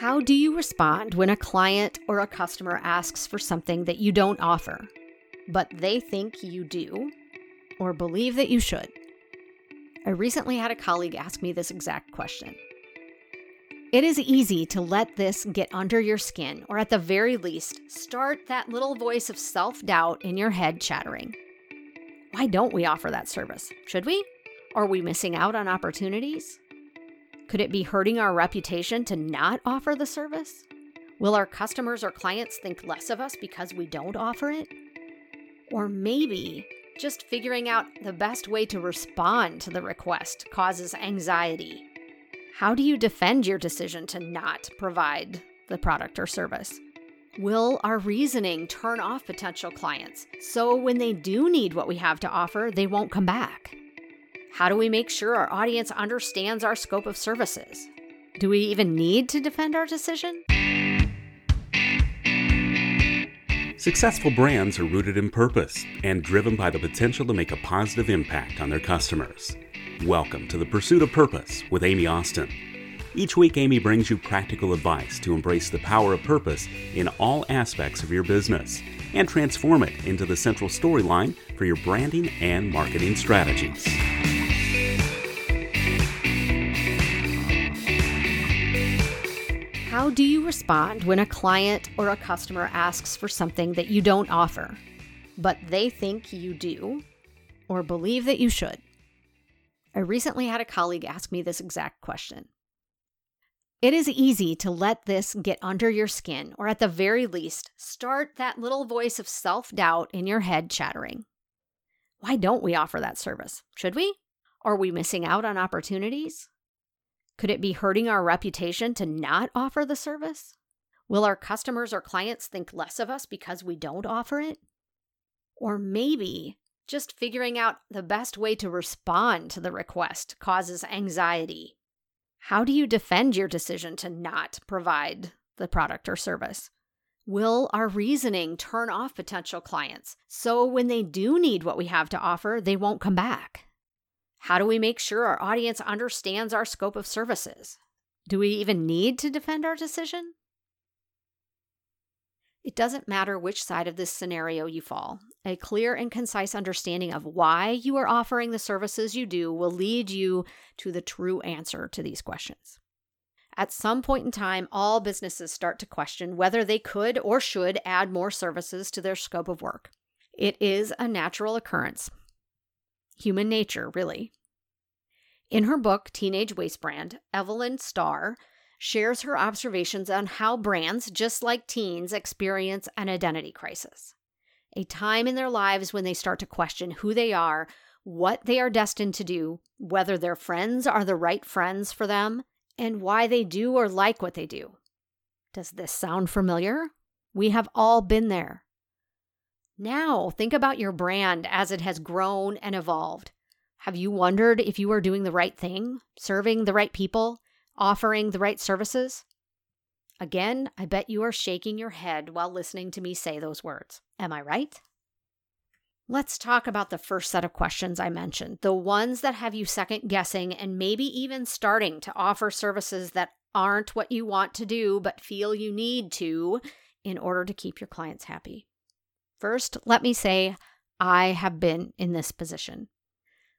How do you respond when a client or a customer asks for something that you don't offer, but they think you do or believe that you should? I recently had a colleague ask me this exact question. It is easy to let this get under your skin, or at the very least, start that little voice of self doubt in your head chattering. Why don't we offer that service? Should we? Are we missing out on opportunities? Could it be hurting our reputation to not offer the service? Will our customers or clients think less of us because we don't offer it? Or maybe just figuring out the best way to respond to the request causes anxiety. How do you defend your decision to not provide the product or service? Will our reasoning turn off potential clients so when they do need what we have to offer, they won't come back? How do we make sure our audience understands our scope of services? Do we even need to defend our decision? Successful brands are rooted in purpose and driven by the potential to make a positive impact on their customers. Welcome to the Pursuit of Purpose with Amy Austin. Each week, Amy brings you practical advice to embrace the power of purpose in all aspects of your business and transform it into the central storyline for your branding and marketing strategies. Do you respond when a client or a customer asks for something that you don't offer, but they think you do or believe that you should? I recently had a colleague ask me this exact question. It is easy to let this get under your skin, or at the very least, start that little voice of self doubt in your head chattering. Why don't we offer that service? Should we? Are we missing out on opportunities? Could it be hurting our reputation to not offer the service? Will our customers or clients think less of us because we don't offer it? Or maybe just figuring out the best way to respond to the request causes anxiety. How do you defend your decision to not provide the product or service? Will our reasoning turn off potential clients so when they do need what we have to offer, they won't come back? How do we make sure our audience understands our scope of services? Do we even need to defend our decision? It doesn't matter which side of this scenario you fall. A clear and concise understanding of why you are offering the services you do will lead you to the true answer to these questions. At some point in time, all businesses start to question whether they could or should add more services to their scope of work. It is a natural occurrence human nature, really. In her book, Teenage Waste Brand, Evelyn Starr shares her observations on how brands, just like teens, experience an identity crisis. A time in their lives when they start to question who they are, what they are destined to do, whether their friends are the right friends for them, and why they do or like what they do. Does this sound familiar? We have all been there. Now, think about your brand as it has grown and evolved. Have you wondered if you are doing the right thing, serving the right people, offering the right services? Again, I bet you are shaking your head while listening to me say those words. Am I right? Let's talk about the first set of questions I mentioned, the ones that have you second guessing and maybe even starting to offer services that aren't what you want to do but feel you need to in order to keep your clients happy. First, let me say I have been in this position.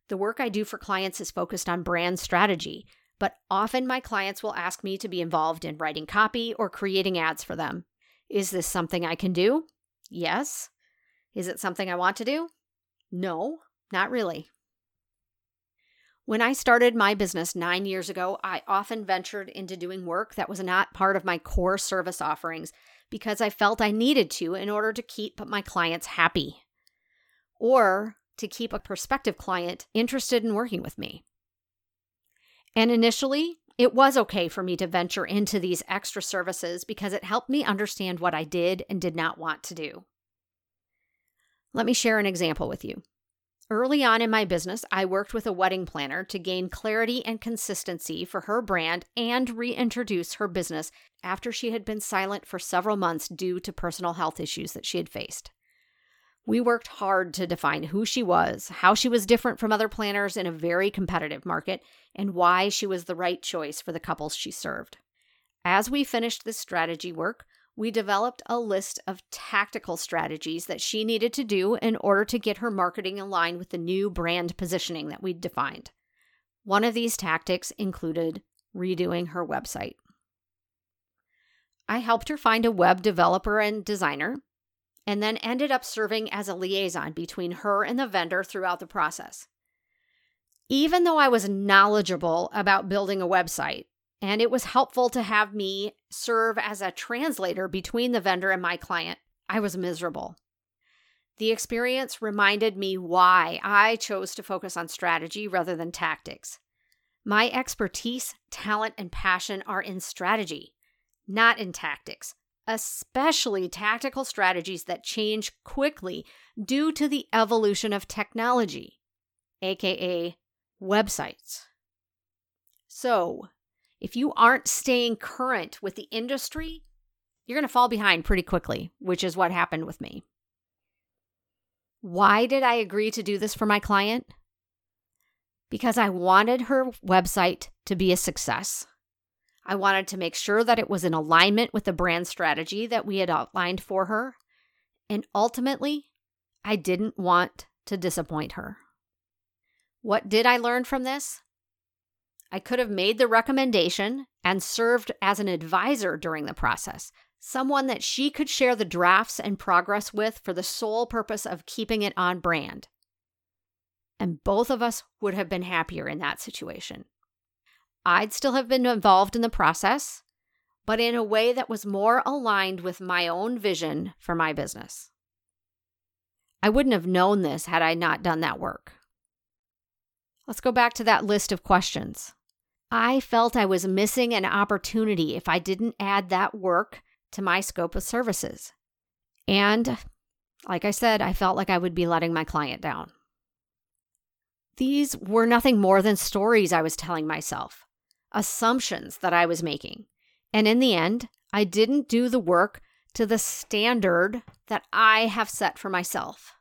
The work I do for clients is focused on brand strategy, but often my clients will ask me to be involved in writing copy or creating ads for them. Is this something I can do? Yes. Is it something I want to do? No, not really. When I started my business nine years ago, I often ventured into doing work that was not part of my core service offerings because I felt I needed to in order to keep my clients happy or to keep a prospective client interested in working with me. And initially, it was okay for me to venture into these extra services because it helped me understand what I did and did not want to do. Let me share an example with you. Early on in my business, I worked with a wedding planner to gain clarity and consistency for her brand and reintroduce her business after she had been silent for several months due to personal health issues that she had faced. We worked hard to define who she was, how she was different from other planners in a very competitive market, and why she was the right choice for the couples she served. As we finished this strategy work, we developed a list of tactical strategies that she needed to do in order to get her marketing aligned with the new brand positioning that we'd defined. One of these tactics included redoing her website. I helped her find a web developer and designer, and then ended up serving as a liaison between her and the vendor throughout the process. Even though I was knowledgeable about building a website, and it was helpful to have me serve as a translator between the vendor and my client. I was miserable. The experience reminded me why I chose to focus on strategy rather than tactics. My expertise, talent, and passion are in strategy, not in tactics, especially tactical strategies that change quickly due to the evolution of technology, aka websites. So, if you aren't staying current with the industry, you're going to fall behind pretty quickly, which is what happened with me. Why did I agree to do this for my client? Because I wanted her website to be a success. I wanted to make sure that it was in alignment with the brand strategy that we had outlined for her. And ultimately, I didn't want to disappoint her. What did I learn from this? I could have made the recommendation and served as an advisor during the process, someone that she could share the drafts and progress with for the sole purpose of keeping it on brand. And both of us would have been happier in that situation. I'd still have been involved in the process, but in a way that was more aligned with my own vision for my business. I wouldn't have known this had I not done that work. Let's go back to that list of questions. I felt I was missing an opportunity if I didn't add that work to my scope of services. And like I said, I felt like I would be letting my client down. These were nothing more than stories I was telling myself, assumptions that I was making. And in the end, I didn't do the work to the standard that I have set for myself.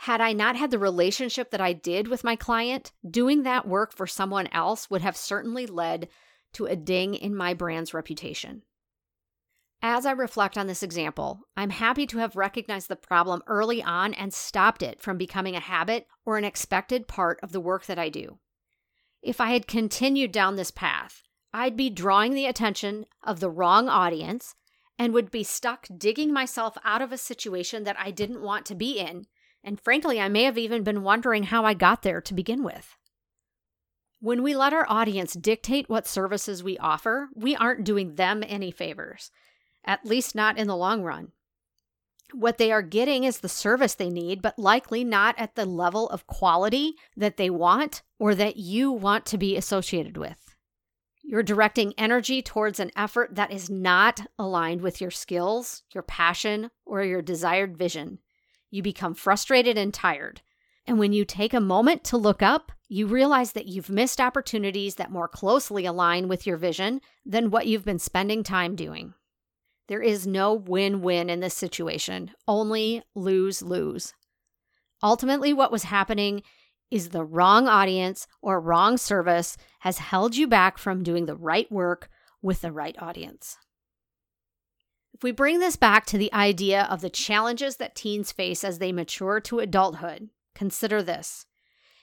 Had I not had the relationship that I did with my client, doing that work for someone else would have certainly led to a ding in my brand's reputation. As I reflect on this example, I'm happy to have recognized the problem early on and stopped it from becoming a habit or an expected part of the work that I do. If I had continued down this path, I'd be drawing the attention of the wrong audience and would be stuck digging myself out of a situation that I didn't want to be in and frankly, I may have even been wondering how I got there to begin with. When we let our audience dictate what services we offer, we aren't doing them any favors, at least not in the long run. What they are getting is the service they need, but likely not at the level of quality that they want or that you want to be associated with. You're directing energy towards an effort that is not aligned with your skills, your passion, or your desired vision. You become frustrated and tired. And when you take a moment to look up, you realize that you've missed opportunities that more closely align with your vision than what you've been spending time doing. There is no win win in this situation, only lose lose. Ultimately, what was happening is the wrong audience or wrong service has held you back from doing the right work with the right audience. If we bring this back to the idea of the challenges that teens face as they mature to adulthood, consider this.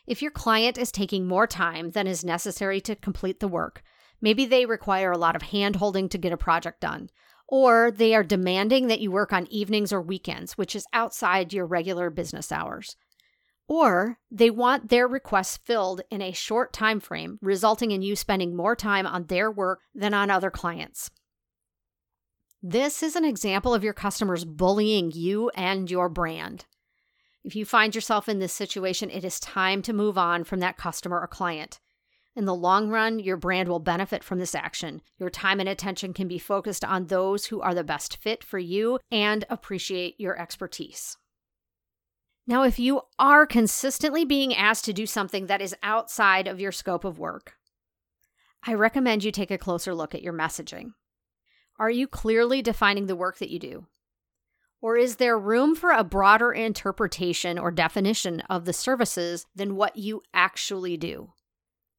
If your client is taking more time than is necessary to complete the work, maybe they require a lot of hand holding to get a project done, or they are demanding that you work on evenings or weekends, which is outside your regular business hours. Or they want their requests filled in a short time frame, resulting in you spending more time on their work than on other clients. This is an example of your customers bullying you and your brand. If you find yourself in this situation, it is time to move on from that customer or client. In the long run, your brand will benefit from this action. Your time and attention can be focused on those who are the best fit for you and appreciate your expertise. Now, if you are consistently being asked to do something that is outside of your scope of work, I recommend you take a closer look at your messaging. Are you clearly defining the work that you do? Or is there room for a broader interpretation or definition of the services than what you actually do?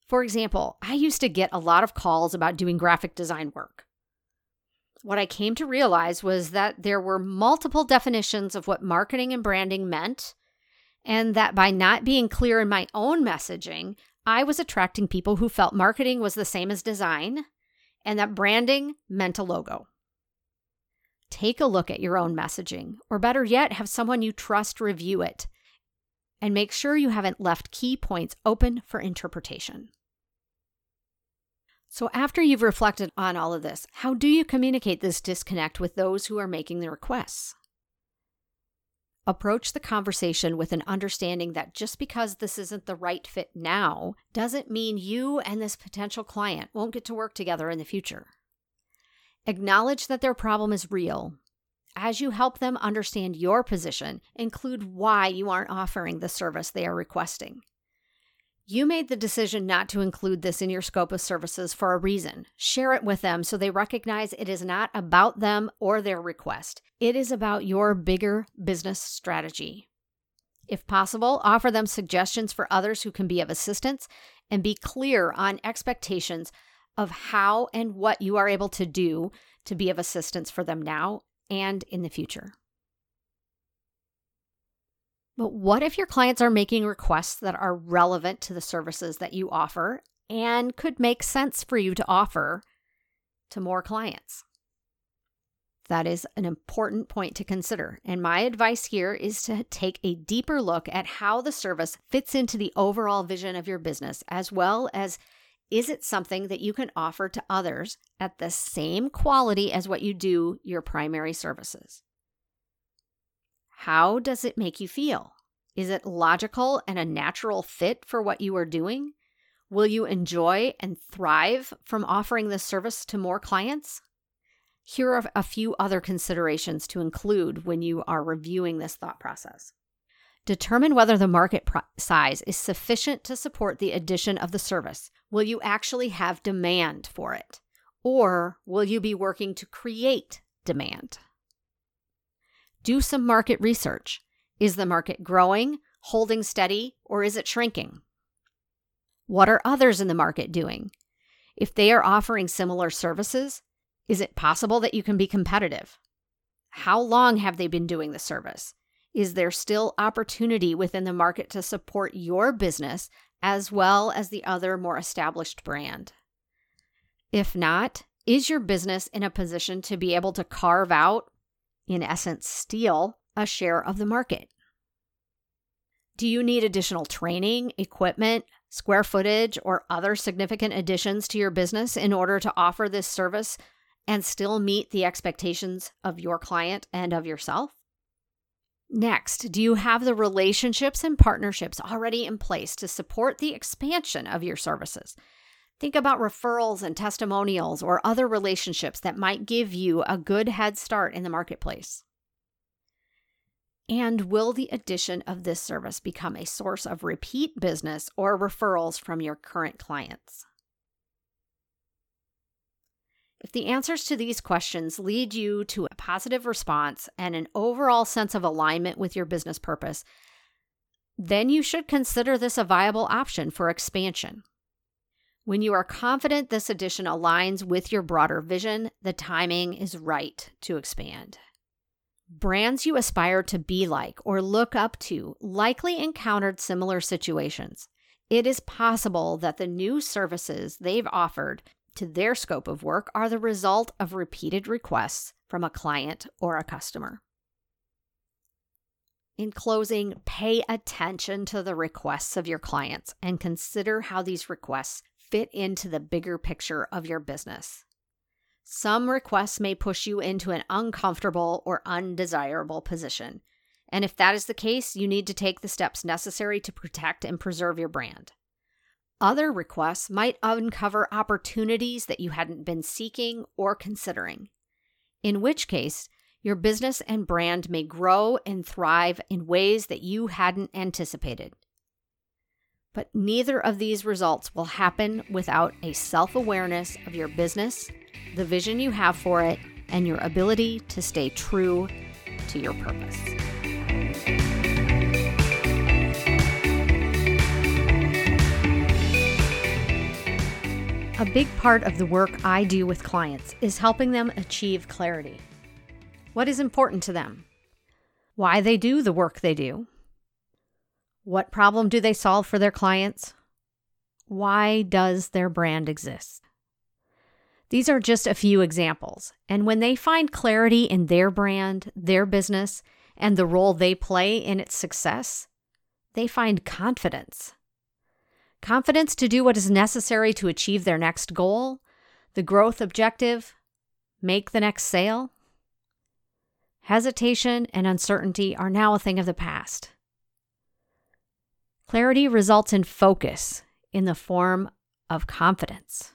For example, I used to get a lot of calls about doing graphic design work. what I came to realize was that there were multiple definitions of what marketing and branding meant, and that by not being clear in my own messaging, I was attracting people who felt marketing was the same as design and that branding meant a logo. Take a look at your own messaging, or better yet, have someone you trust review it and make sure you haven't left key points open for interpretation. So, after you've reflected on all of this, how do you communicate this disconnect with those who are making the requests? Approach the conversation with an understanding that just because this isn't the right fit now doesn't mean you and this potential client won't get to work together in the future. Acknowledge that their problem is real. As you help them understand your position, include why you aren't offering the service they are requesting. You made the decision not to include this in your scope of services for a reason. Share it with them so they recognize it is not about them or their request. It is about your bigger business strategy. If possible, offer them suggestions for others who can be of assistance and be clear on expectations of how and what you are able to do to be of assistance for them now and in the future. But what if your clients are making requests that are relevant to the services that you offer and could make sense for you to offer to more clients? That is an important point to consider. And my advice here is to take a deeper look at how the service fits into the overall vision of your business, as well as is it something that you can offer to others at the same quality as what you do your primary services? How does it make you feel? Is it logical and a natural fit for what you are doing? Will you enjoy and thrive from offering this service to more clients? Here are a few other considerations to include when you are reviewing this thought process. Determine whether the market size is sufficient to support the addition of the service. Will you actually have demand for it? Or will you be working to create demand? Do some market research. Is the market growing, holding steady, or is it shrinking? What are others in the market doing? If they are offering similar services, is it possible that you can be competitive? How long have they been doing the service? Is there still opportunity within the market to support your business as well as the other more established brand? If not, is your business in a position to be able to carve out in essence, steal a share of the market. Do you need additional training, equipment, square footage, or other significant additions to your business in order to offer this service and still meet the expectations of your client and of yourself? Next, do you have the relationships and partnerships already in place to support the expansion of your services? Think about referrals and testimonials or other relationships that might give you a good head start in the marketplace. And will the addition of this service become a source of repeat business or referrals from your current clients? If the answers to these questions lead you to a positive response and an overall sense of alignment with your business purpose, then you should consider this a viable option for expansion. When you are confident this addition aligns with your broader vision, the timing is right to expand. Brands you aspire to be like or look up to likely encountered similar situations. It is possible that the new services they've offered to their scope of work are the result of repeated requests from a client or a customer. In closing, pay attention to the requests of your clients and consider how these requests fit into the bigger picture of your business. Some requests may push you into an uncomfortable or undesirable position. And if that is the case, you need to take the steps necessary to protect and preserve your brand. Other requests might uncover opportunities that you hadn't been seeking or considering, in which case, your business and brand may grow and thrive in ways that you hadn't anticipated. But neither of these results will happen without a self awareness of your business, the vision you have for it, and your ability to stay true to your purpose. A big part of the work I do with clients is helping them achieve clarity. What is important to them? Why they do the work they do? What problem do they solve for their clients? Why does their brand exist? These are just a few examples. And when they find clarity in their brand, their business, and the role they play in its success, they find confidence confidence to do what is necessary to achieve their next goal, the growth objective, make the next sale. Hesitation and uncertainty are now a thing of the past. Clarity results in focus in the form of confidence.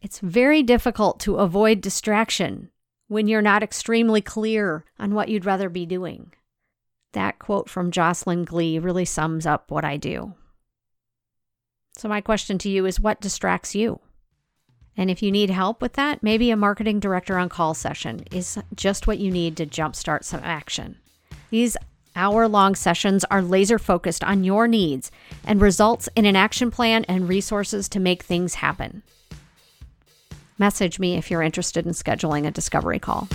It's very difficult to avoid distraction when you're not extremely clear on what you'd rather be doing. That quote from Jocelyn Glei really sums up what I do. So, my question to you is what distracts you? And if you need help with that, maybe a marketing director on call session is just what you need to jumpstart some action. These hour long sessions are laser focused on your needs and results in an action plan and resources to make things happen. Message me if you're interested in scheduling a discovery call.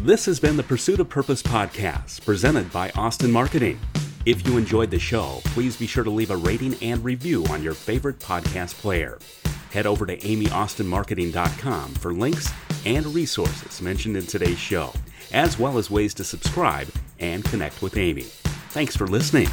This has been the Pursuit of Purpose podcast presented by Austin Marketing. If you enjoyed the show, please be sure to leave a rating and review on your favorite podcast player. Head over to amyaustinmarketing.com for links and resources mentioned in today's show, as well as ways to subscribe and connect with Amy. Thanks for listening.